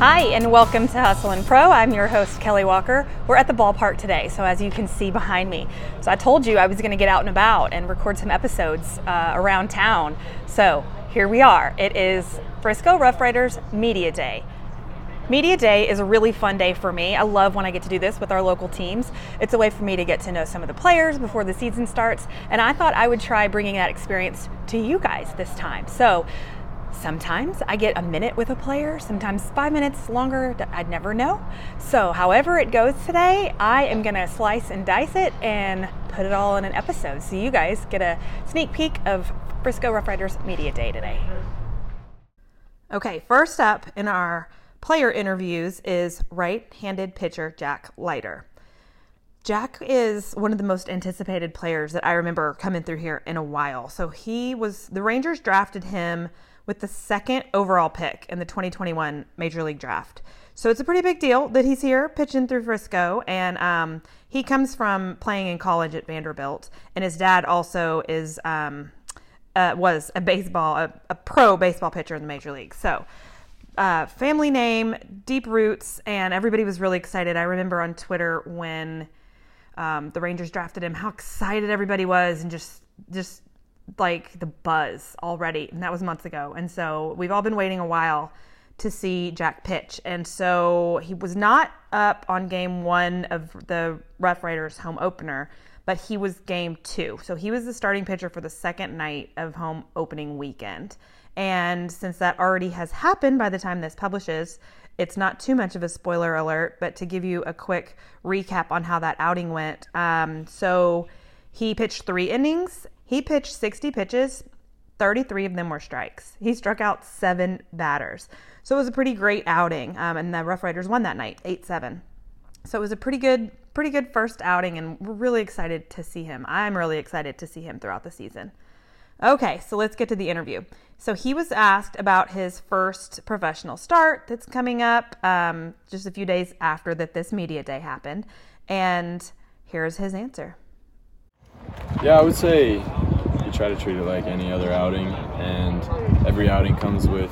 Hi, and welcome to Hustle and Pro. I'm your host, Kelly Walker. We're at the ballpark today, so as you can see behind me. So I told you I was going to get out and about and record some episodes uh, around town. So here we are. It is Frisco Rough Riders Media Day. Media Day is a really fun day for me. I love when I get to do this with our local teams. It's a way for me to get to know some of the players before the season starts, and I thought I would try bringing that experience to you guys this time. So Sometimes I get a minute with a player, sometimes five minutes longer, I'd never know. So, however it goes today, I am gonna slice and dice it and put it all in an episode. So, you guys get a sneak peek of Frisco Rough Riders Media Day today. Okay, first up in our player interviews is right handed pitcher Jack Leiter. Jack is one of the most anticipated players that I remember coming through here in a while. So he was, the Rangers drafted him with the second overall pick in the 2021 Major League Draft. So it's a pretty big deal that he's here pitching through Frisco. And um, he comes from playing in college at Vanderbilt. And his dad also is, um, uh, was a baseball, a, a, pro baseball pitcher in the Major League. So uh, family name, deep roots, and everybody was really excited. I remember on Twitter when um, the Rangers drafted him, how excited everybody was, and just just like the buzz already, and that was months ago. And so we've all been waiting a while to see Jack pitch. And so he was not up on game one of the Rough Riders home opener, but he was game two. So he was the starting pitcher for the second night of home opening weekend. And since that already has happened by the time this publishes, it's not too much of a spoiler alert, but to give you a quick recap on how that outing went. Um, so he pitched three innings he pitched 60 pitches, 33 of them were strikes. He struck out seven batters. So it was a pretty great outing. Um, and the Rough Riders won that night, 8 7. So it was a pretty good, pretty good first outing, and we're really excited to see him. I'm really excited to see him throughout the season. Okay, so let's get to the interview. So he was asked about his first professional start that's coming up um, just a few days after that this media day happened, and here's his answer. Yeah, I would say you try to treat it like any other outing, and every outing comes with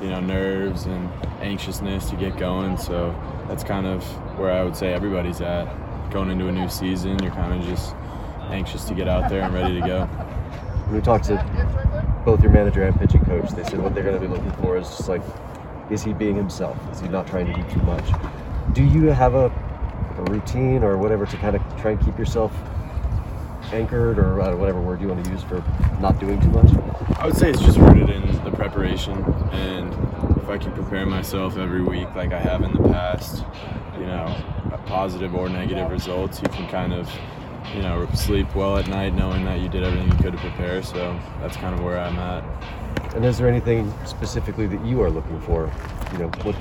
you know nerves and anxiousness to get going. So that's kind of where I would say everybody's at going into a new season. You're kind of just anxious to get out there and ready to go. we talked to both your manager and pitching coach, they said what they're going to be looking for is just like, is he being himself? Is he not trying to do too much? Do you have a, a routine or whatever to kind of try and keep yourself anchored or uh, whatever word you want to use for not doing too much? I would say it's just rooted in the preparation and if I can prepare myself every week like I have in the past, you know, positive or negative results, you can kind of, you know, sleep well at night knowing that you did everything you could to prepare. So that's kind of where I'm at. And is there anything specifically that you are looking for? You know, what,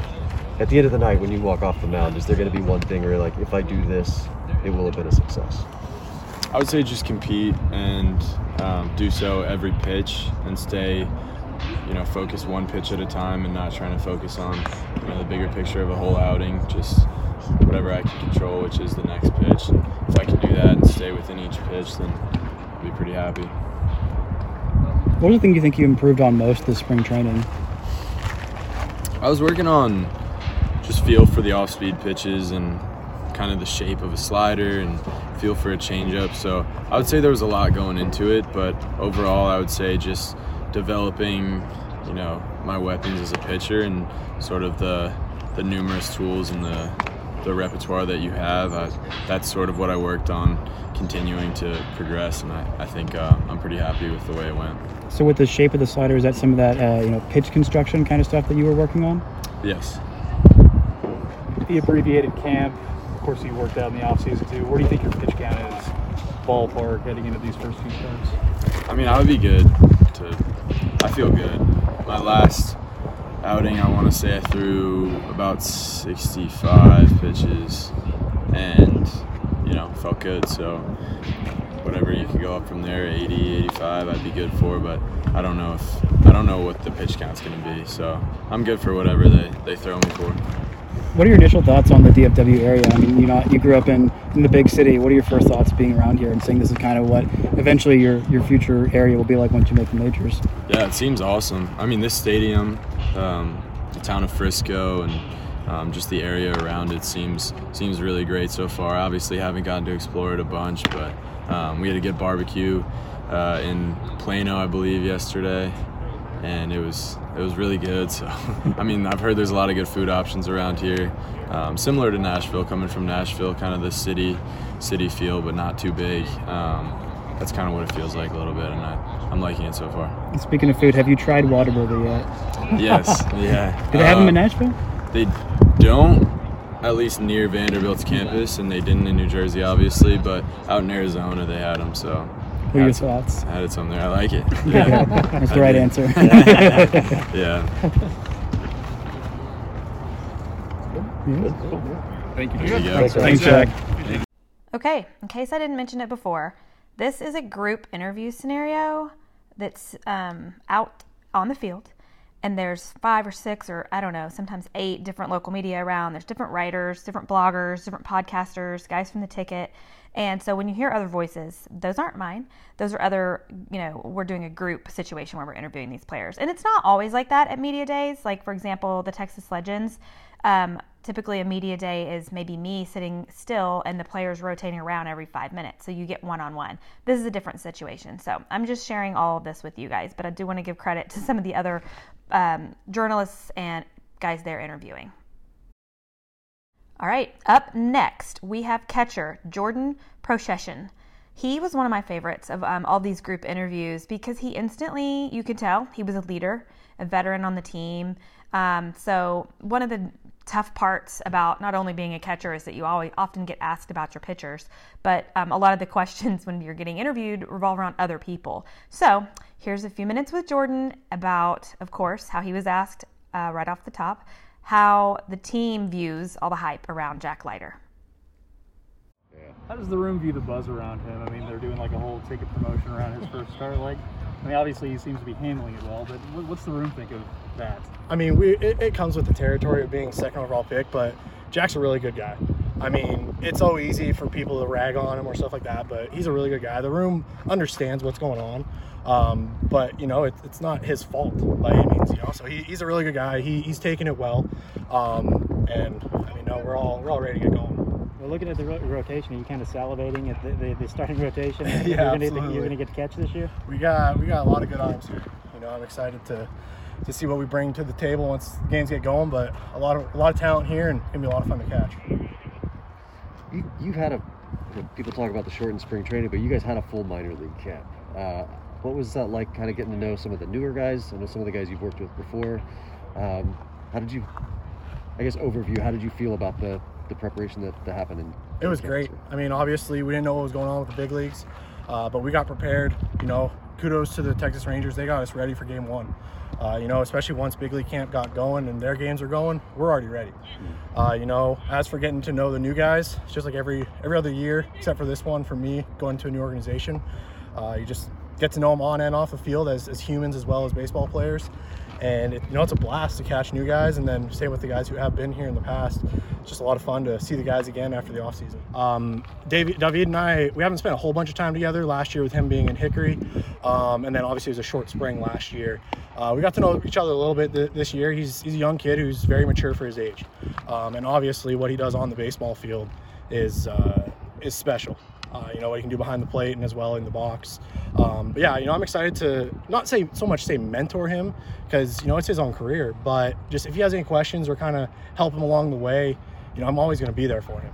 at the end of the night when you walk off the mound, is there going to be one thing where you're like, if I do this, it will have been a success? I would say just compete and um, do so every pitch and stay, you know, focus one pitch at a time and not trying to focus on you know, the bigger picture of a whole outing. Just whatever I can control, which is the next pitch. And if I can do that and stay within each pitch, then I'll be pretty happy. What are the things you think you improved on most this spring training? I was working on just feel for the off-speed pitches and kind of the shape of a slider and feel for a changeup. So I would say there was a lot going into it, but overall, I would say just developing, you know, my weapons as a pitcher and sort of the the numerous tools and the the repertoire that you have. I, that's sort of what I worked on, continuing to progress, and I, I think uh, I'm pretty happy with the way it went. So, with the shape of the slider, is that some of that uh, you know pitch construction kind of stuff that you were working on? Yes. The abbreviated camp course, you worked out in the offseason too. Where do you think your pitch count is, ballpark, heading into these first few starts? I mean, I would be good to. I feel good. My last outing, I want to say I threw about 65 pitches, and you know, felt good. So whatever you could go up from there, 80, 85, I'd be good for. But I don't know if I don't know what the pitch count's going to be. So I'm good for whatever they, they throw me for. What are your initial thoughts on the DFW area? I mean, you know, you grew up in, in the big city. What are your first thoughts being around here and seeing this is kind of what eventually your, your future area will be like once you make the majors? Yeah, it seems awesome. I mean, this stadium, um, the town of Frisco, and um, just the area around it seems seems really great so far. Obviously, haven't gotten to explore it a bunch, but um, we had a good barbecue uh, in Plano, I believe, yesterday, and it was it was really good. So, I mean, I've heard there's a lot of good food options around here, um, similar to Nashville. Coming from Nashville, kind of the city city feel, but not too big. Um, that's kind of what it feels like a little bit, and I, I'm liking it so far. And speaking of food, have you tried Whataburger yet? Yes, yeah. Do they have them in Uh, Nashville? They don't, at least near Vanderbilt's campus, and they didn't in New Jersey, obviously, but out in Arizona they had them. So, What are your some- thoughts? I had it some there. I like it. Yeah, That's the I right did. answer. yeah. Thank you. There you go. Thanks, Thanks, Jack. Okay, in case I didn't mention it before, this is a group interview scenario that's um, out on the field. And there's five or six, or I don't know, sometimes eight different local media around. There's different writers, different bloggers, different podcasters, guys from the ticket. And so when you hear other voices, those aren't mine. Those are other, you know, we're doing a group situation where we're interviewing these players. And it's not always like that at media days. Like, for example, the Texas Legends, um, typically a media day is maybe me sitting still and the players rotating around every five minutes. So you get one on one. This is a different situation. So I'm just sharing all of this with you guys, but I do want to give credit to some of the other um, journalists and guys they're interviewing. All right, up next, we have catcher Jordan Procyshen. He was one of my favorites of um, all these group interviews because he instantly, you could tell, he was a leader, a veteran on the team. Um, so, one of the tough parts about not only being a catcher is that you always often get asked about your pitchers, but um, a lot of the questions when you're getting interviewed revolve around other people. So, here's a few minutes with Jordan about, of course, how he was asked uh, right off the top how the team views all the hype around Jack Leiter. How does the room view the buzz around him? I mean, they're doing like a whole ticket promotion around his first start. Like, I mean, obviously he seems to be handling it well, but what's the room think of that? I mean, we it, it comes with the territory of being second overall pick, but Jack's a really good guy. I mean, it's so easy for people to rag on him or stuff like that, but he's a really good guy. The room understands what's going on, um, but you know, it, it's not his fault by any means. You know, so he, he's a really good guy. He, he's taking it well, um, and I mean, no, we're all we're all ready to get going. Well, looking at the ro- rotation, are you kind of salivating at the, the, the starting rotation? Yeah, you're gonna, absolutely. You're going to get to catch this year? We got we got a lot of good arms here. You know, I'm excited to to see what we bring to the table once the games get going. But a lot of a lot of talent here, and gonna be a lot of fun to catch. You, you've had a, people talk about the shortened spring training, but you guys had a full minor league camp. Uh, what was that like kind of getting to know some of the newer guys? I know some of the guys you've worked with before. Um, how did you, I guess, overview, how did you feel about the, the preparation that, that happened? In, It was great. I mean, obviously, we didn't know what was going on with the big leagues, uh, but we got prepared. You know, kudos to the Texas Rangers. They got us ready for game one. Uh, you know, especially once big league camp got going and their games are going, we're already ready. Uh, you know, as for getting to know the new guys, it's just like every every other year, except for this one for me going to a new organization. Uh, you just get to know them on and off the field as, as humans as well as baseball players. And it, you know, it's a blast to catch new guys, and then same with the guys who have been here in the past. It's just a lot of fun to see the guys again after the offseason. Um, David, David and I, we haven't spent a whole bunch of time together. Last year with him being in Hickory, um, and then obviously it was a short spring last year. Uh, we got to know each other a little bit th- this year. He's, he's a young kid who's very mature for his age, um, and obviously what he does on the baseball field is uh, is special. Uh, you know what he can do behind the plate and as well in the box. Um, but yeah, you know I'm excited to not say so much say mentor him because you know it's his own career, but just if he has any questions or kind of help him along the way, you know I'm always going to be there for him.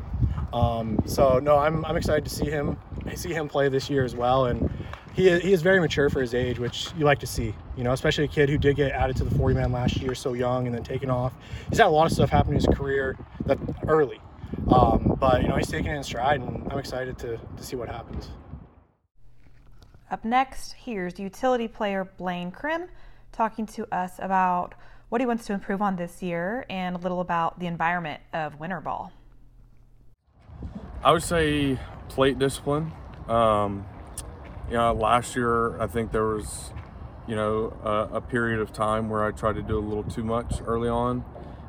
Um, so no, I'm, I'm excited to see him see him play this year as well, and he is, he is very mature for his age, which you like to see. You know, especially a kid who did get added to the 40 man last year, so young, and then taken off. He's had a lot of stuff happen in his career that early, um, but you know he's taking it in stride, and I'm excited to to see what happens. Up next, here's utility player Blaine Crim talking to us about what he wants to improve on this year and a little about the environment of winter ball. I would say plate discipline. Um, you know, last year I think there was, you know, a, a period of time where I tried to do a little too much early on,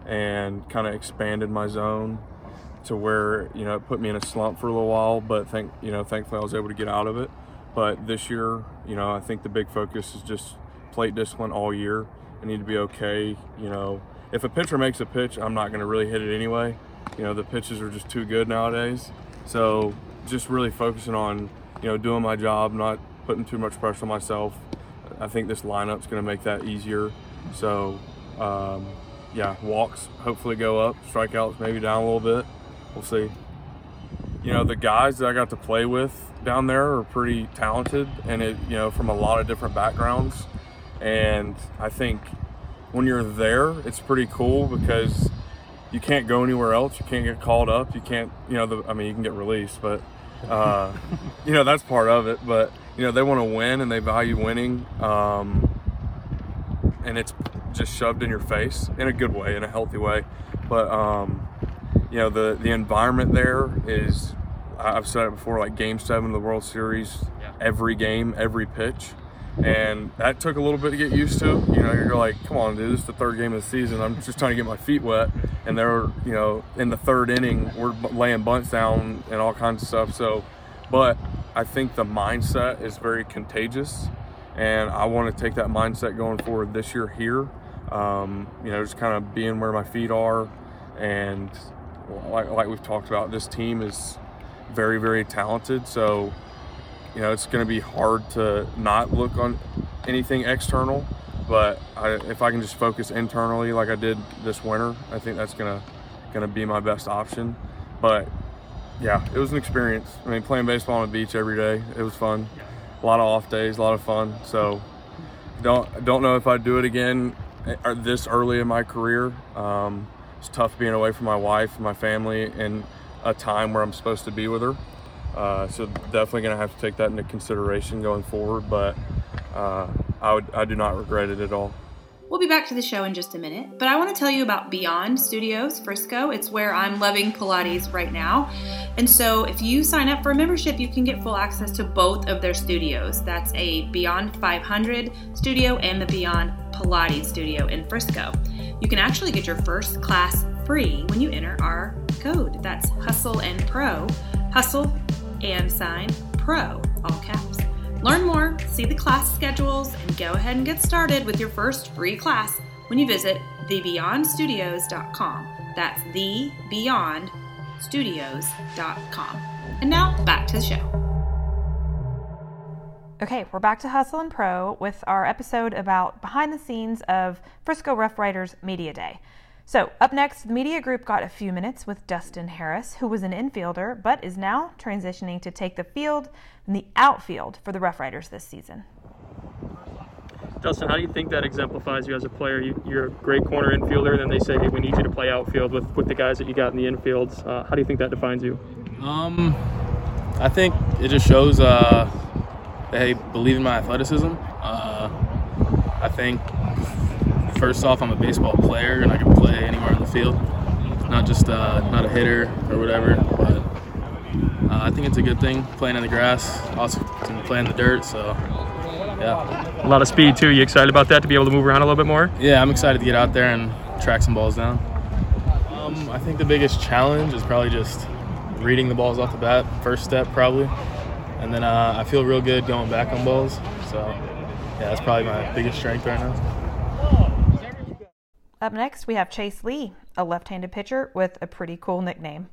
and kind of expanded my zone to where you know it put me in a slump for a little while. But thank you know, thankfully I was able to get out of it. But this year, you know, I think the big focus is just plate discipline all year. I need to be okay, you know, if a pitcher makes a pitch, I'm not going to really hit it anyway. You know, the pitches are just too good nowadays. So just really focusing on, you know, doing my job, not putting too much pressure on myself. I think this lineup's going to make that easier. So, um, yeah, walks hopefully go up, strikeouts maybe down a little bit. We'll see. You know, the guys that I got to play with down there are pretty talented and it, you know, from a lot of different backgrounds. And I think when you're there, it's pretty cool because you can't go anywhere else. You can't get called up. You can't, you know, the, I mean, you can get released, but, uh, you know, that's part of it. But, you know, they want to win and they value winning. Um, and it's just shoved in your face in a good way, in a healthy way. But, um, you know, the, the environment there is, I've said it before, like game seven of the World Series, every game, every pitch and that took a little bit to get used to. You know, you're like, come on, dude, this is the third game of the season. I'm just trying to get my feet wet, and they're, you know, in the third inning, we're laying bunts down and all kinds of stuff. So, but I think the mindset is very contagious, and I want to take that mindset going forward this year here. Um, you know, just kind of being where my feet are, and like, like we've talked about, this team is very, very talented. So you know, it's going to be hard to not look on anything external. But I, if I can just focus internally, like I did this winter, I think that's gonna gonna be my best option. But yeah, it was an experience. I mean, playing baseball on the beach every day, it was fun. A lot of off days, a lot of fun. So don't don't know if I'd do it again eh, this early in my career. Um, it's tough being away from my wife and my family in a time where I'm supposed to be with her. Uh, so definitely going to have to take that into consideration going forward, but uh, I, would, I do not regret it at all. We'll be back to the show in just a minute, but I want to tell you about Beyond Studios Frisco. It's where I'm loving Pilates right now. And so if you sign up for a membership, you can get full access to both of their studios. That's a Beyond 500 studio and the Beyond Pilates studio in Frisco. You can actually get your first class free when you enter our code. That's Hustle and Pro. Hustle and sign PRO, all caps. Learn more, see the class schedules, and go ahead and get started with your first free class when you visit thebeyondstudios.com. That's thebeyondstudios.com. And now back to the show. Okay, we're back to Hustle and Pro with our episode about behind the scenes of Frisco Rough Riders Media Day. So, up next, the media group got a few minutes with Dustin Harris, who was an infielder but is now transitioning to take the field and the outfield for the Rough Riders this season. Dustin, how do you think that exemplifies you as a player? You, are a great corner infielder, and then they say, hey, we need you to play outfield with, with the guys that you got in the infields. Uh, how do you think that defines you? Um, I think it just shows uh, they believe in my athleticism. Uh, I think first off, I'm a baseball player and I can play anywhere on the field. Not just uh, not a hitter or whatever, but uh, I think it's a good thing playing in the grass. Also, can play in the dirt, so yeah. A lot of speed too. You excited about that to be able to move around a little bit more? Yeah, I'm excited to get out there and track some balls down. Um, I think the biggest challenge is probably just reading the balls off the bat. First step probably, and then uh, I feel real good going back on balls. So yeah, that's probably my biggest strength right now. Up next, we have Chase Lee, a left handed pitcher with a pretty cool nickname.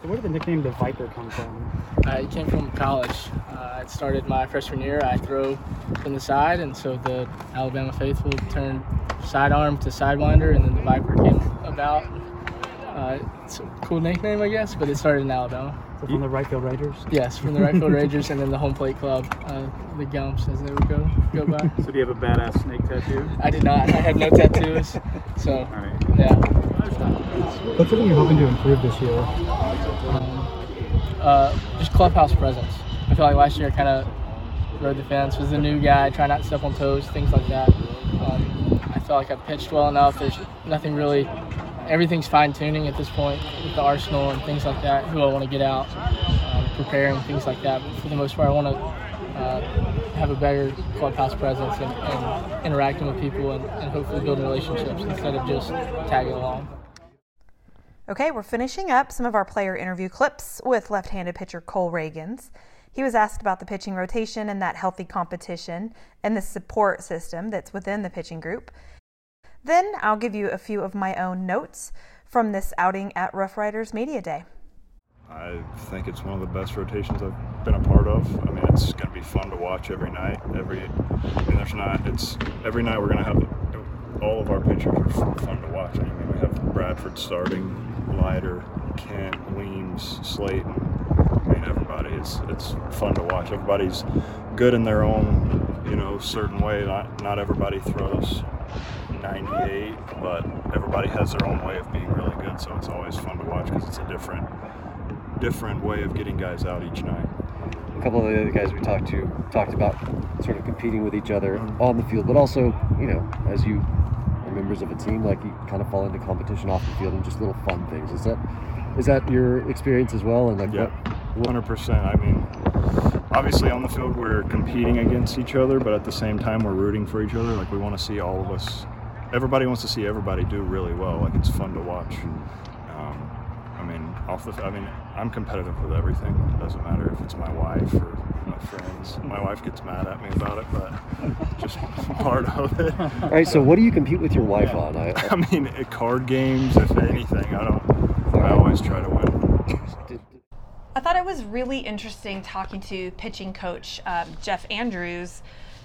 So where did the nickname the Viper come from? Uh, it came from college. Uh, it started my freshman year. I throw from the side, and so the Alabama faithful turned sidearm to sidewinder, and then the Viper came about. Uh, it's a cool nickname, I guess, but it started in Alabama. So from the right field Rangers? Yes, from the right field Rangers, and then the home plate club, uh, the Gumps, as they would go go by. So do you have a badass snake tattoo? I did not. I have no tattoos. So right. yeah. What's something you're hoping to improve this year? Um, uh, just clubhouse presence. I feel like last year I kind of rode the fence, was the new guy, try not to step on toes, things like that. Um, I felt like I pitched well enough. There's nothing really everything's fine tuning at this point with the arsenal and things like that. Who I want to get out, um, preparing things like that. But for the most part, I want to uh, have a better clubhouse presence and, and interacting with people and, and hopefully building relationships instead of just tagging along. Okay, we're finishing up some of our player interview clips with left handed pitcher Cole Ragans. He was asked about the pitching rotation and that healthy competition and the support system that's within the pitching group. Then I'll give you a few of my own notes from this outing at Rough Riders Media Day. I think it's one of the best rotations I've been a part of. I mean, it's going to be fun to watch every night. Every, I mean, there's not. It's every night we're going to have all of our pitchers are fun to watch. I mean, we have Bradford starting, Leiter, Kent, Weems, Slayton. I mean, everybody. It's it's fun to watch. Everybody's good in their own, you know, certain way. Not not everybody throws 98, but everybody has their own way of being really good. So it's always fun to watch because it's a different different way of getting guys out each night. A couple of the other guys we talked to talked about sort of competing with each other mm-hmm. on the field, but also, you know, as you are members of a team, like you kind of fall into competition off the field and just little fun things. Is that is that your experience as well? And like, yeah, hundred percent. I mean, obviously on the field we're competing against each other, but at the same time we're rooting for each other. Like we want to see all of us. Everybody wants to see everybody do really well. Like it's fun to watch. Um, I mean, off the. I mean, I'm competitive with everything. It doesn't matter if it's my wife or my friends. My wife gets mad at me about it, but just part of it. All right. So, what do you compete with your wife on? I, I mean, card games, if anything. I don't. I always try to win. I thought it was really interesting talking to pitching coach um, Jeff Andrews.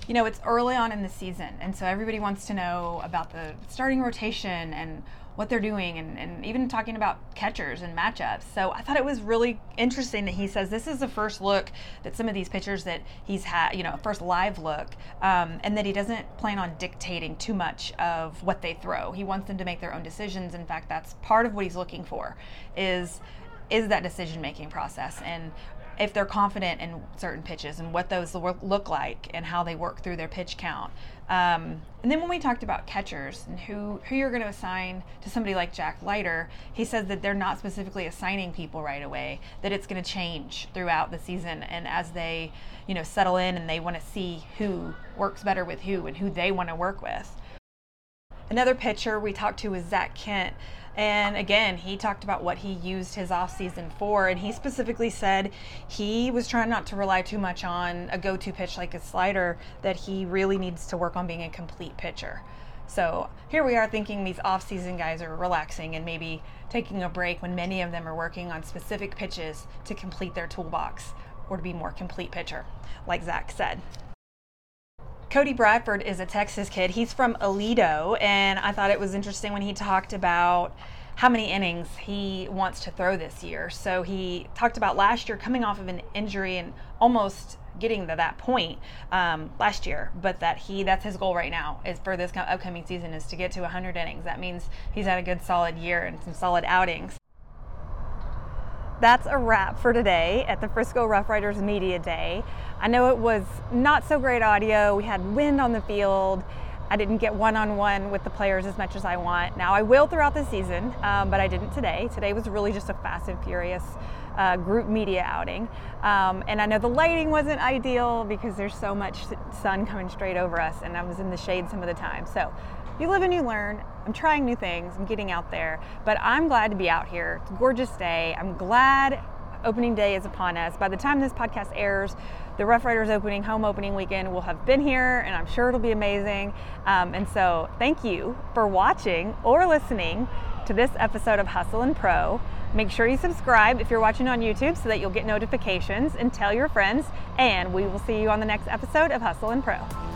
You know, it's early on in the season, and so everybody wants to know about the starting rotation and what they're doing and, and even talking about catchers and matchups. So I thought it was really interesting that he says this is the first look that some of these pitchers that he's had, you know, first live look, um, and that he doesn't plan on dictating too much of what they throw. He wants them to make their own decisions. In fact, that's part of what he's looking for is is that decision making process and if they're confident in certain pitches and what those look like and how they work through their pitch count. Um, and then when we talked about catchers and who, who you're going to assign to somebody like Jack Leiter, he says that they're not specifically assigning people right away, that it's going to change throughout the season. And as they, you know, settle in and they want to see who works better with who and who they want to work with. Another pitcher we talked to was Zak Kent. And again, he talked about what he used his offseason for. And he specifically said he was trying not to rely too much on a go to pitch like a slider, that he really needs to work on being a complete pitcher. So here we are thinking these off-season guys are relaxing and maybe taking a break when many of them are working on specific pitches to complete their toolbox or to be more complete pitcher, like Zach said. Cody Bradford is a Texas kid. He's from Aledo, and I thought it was interesting when he talked about how many innings he wants to throw this year. So he talked about last year coming off of an injury and almost getting to that point um, last year, but that he that's his goal right now is for this upcoming season is to get to 100 innings. That means he's had a good solid year and some solid outings that's a wrap for today at the Frisco Rough Riders Media Day. I know it was not so great audio. We had wind on the field. I didn't get one on one with the players as much as I want. Now, I will throughout the season, um, but I didn't today. Today was really just a fast and furious uh, group media outing. Um, and I know the lighting wasn't ideal because there's so much sun coming straight over us, and I was in the shade some of the time. So you live and you learn. I'm trying new things, I'm getting out there, but I'm glad to be out here. It's a gorgeous day. I'm glad opening day is upon us. By the time this podcast airs, the Rough Riders opening, home opening weekend will have been here, and I'm sure it'll be amazing. Um, and so, thank you for watching or listening to this episode of Hustle and Pro. Make sure you subscribe if you're watching on YouTube so that you'll get notifications and tell your friends. And we will see you on the next episode of Hustle and Pro.